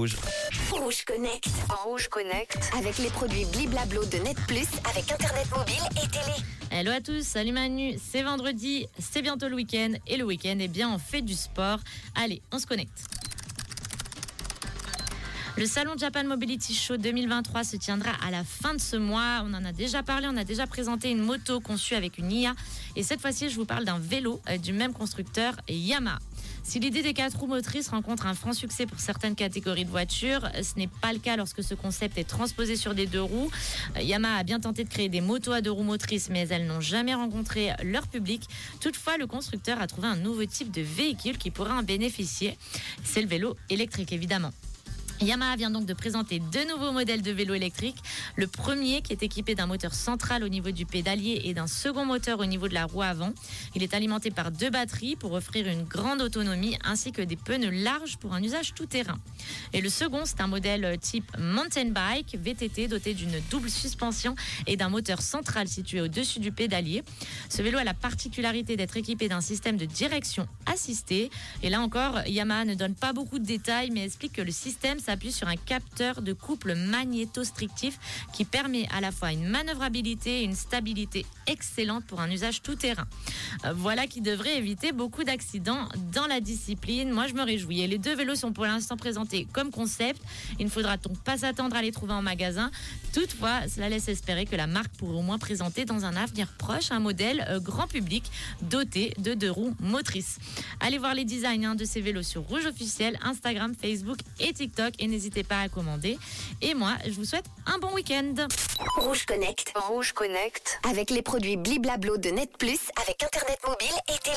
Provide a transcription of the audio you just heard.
Rouge. Rouge Connect. En Rouge Connect. Avec les produits Bliblablo de Net Plus, avec Internet mobile et télé. Hello à tous, salut Manu, c'est vendredi, c'est bientôt le week-end et le week-end, eh bien on fait du sport. Allez, on se connecte. Le salon Japan Mobility Show 2023 se tiendra à la fin de ce mois. On en a déjà parlé, on a déjà présenté une moto conçue avec une IA. Et cette fois-ci, je vous parle d'un vélo euh, du même constructeur, Yamaha. Si l'idée des quatre roues motrices rencontre un franc succès pour certaines catégories de voitures, ce n'est pas le cas lorsque ce concept est transposé sur des deux roues. Euh, Yamaha a bien tenté de créer des motos à deux roues motrices, mais elles n'ont jamais rencontré leur public. Toutefois, le constructeur a trouvé un nouveau type de véhicule qui pourrait en bénéficier. C'est le vélo électrique, évidemment. Yamaha vient donc de présenter deux nouveaux modèles de vélo électriques. Le premier qui est équipé d'un moteur central au niveau du pédalier et d'un second moteur au niveau de la roue avant. Il est alimenté par deux batteries pour offrir une grande autonomie ainsi que des pneus larges pour un usage tout-terrain. Et le second, c'est un modèle type mountain bike VTT doté d'une double suspension et d'un moteur central situé au-dessus du pédalier. Ce vélo a la particularité d'être équipé d'un système de direction assistée. Et là encore, Yamaha ne donne pas beaucoup de détails mais explique que le système s'appuie sur un capteur de couple magnéto-strictif qui permet à la fois une manœuvrabilité et une stabilité excellente pour un usage tout-terrain. Euh, voilà qui devrait éviter beaucoup d'accidents dans la discipline. Moi, je me réjouis. Et les deux vélos sont pour l'instant présentés comme concept. Il ne faudra donc pas s'attendre à les trouver en magasin. Toutefois, cela laisse espérer que la marque pourrait au moins présenter dans un avenir proche un modèle euh, grand public doté de deux roues motrices. Allez voir les designs hein, de ces vélos sur Rouge Officiel, Instagram, Facebook et TikTok et n'hésitez pas à commander. Et moi, je vous souhaite un bon week-end. Rouge Connect. Rouge Connect. Avec les produits Bliblablo de Net Plus, avec Internet mobile et télé.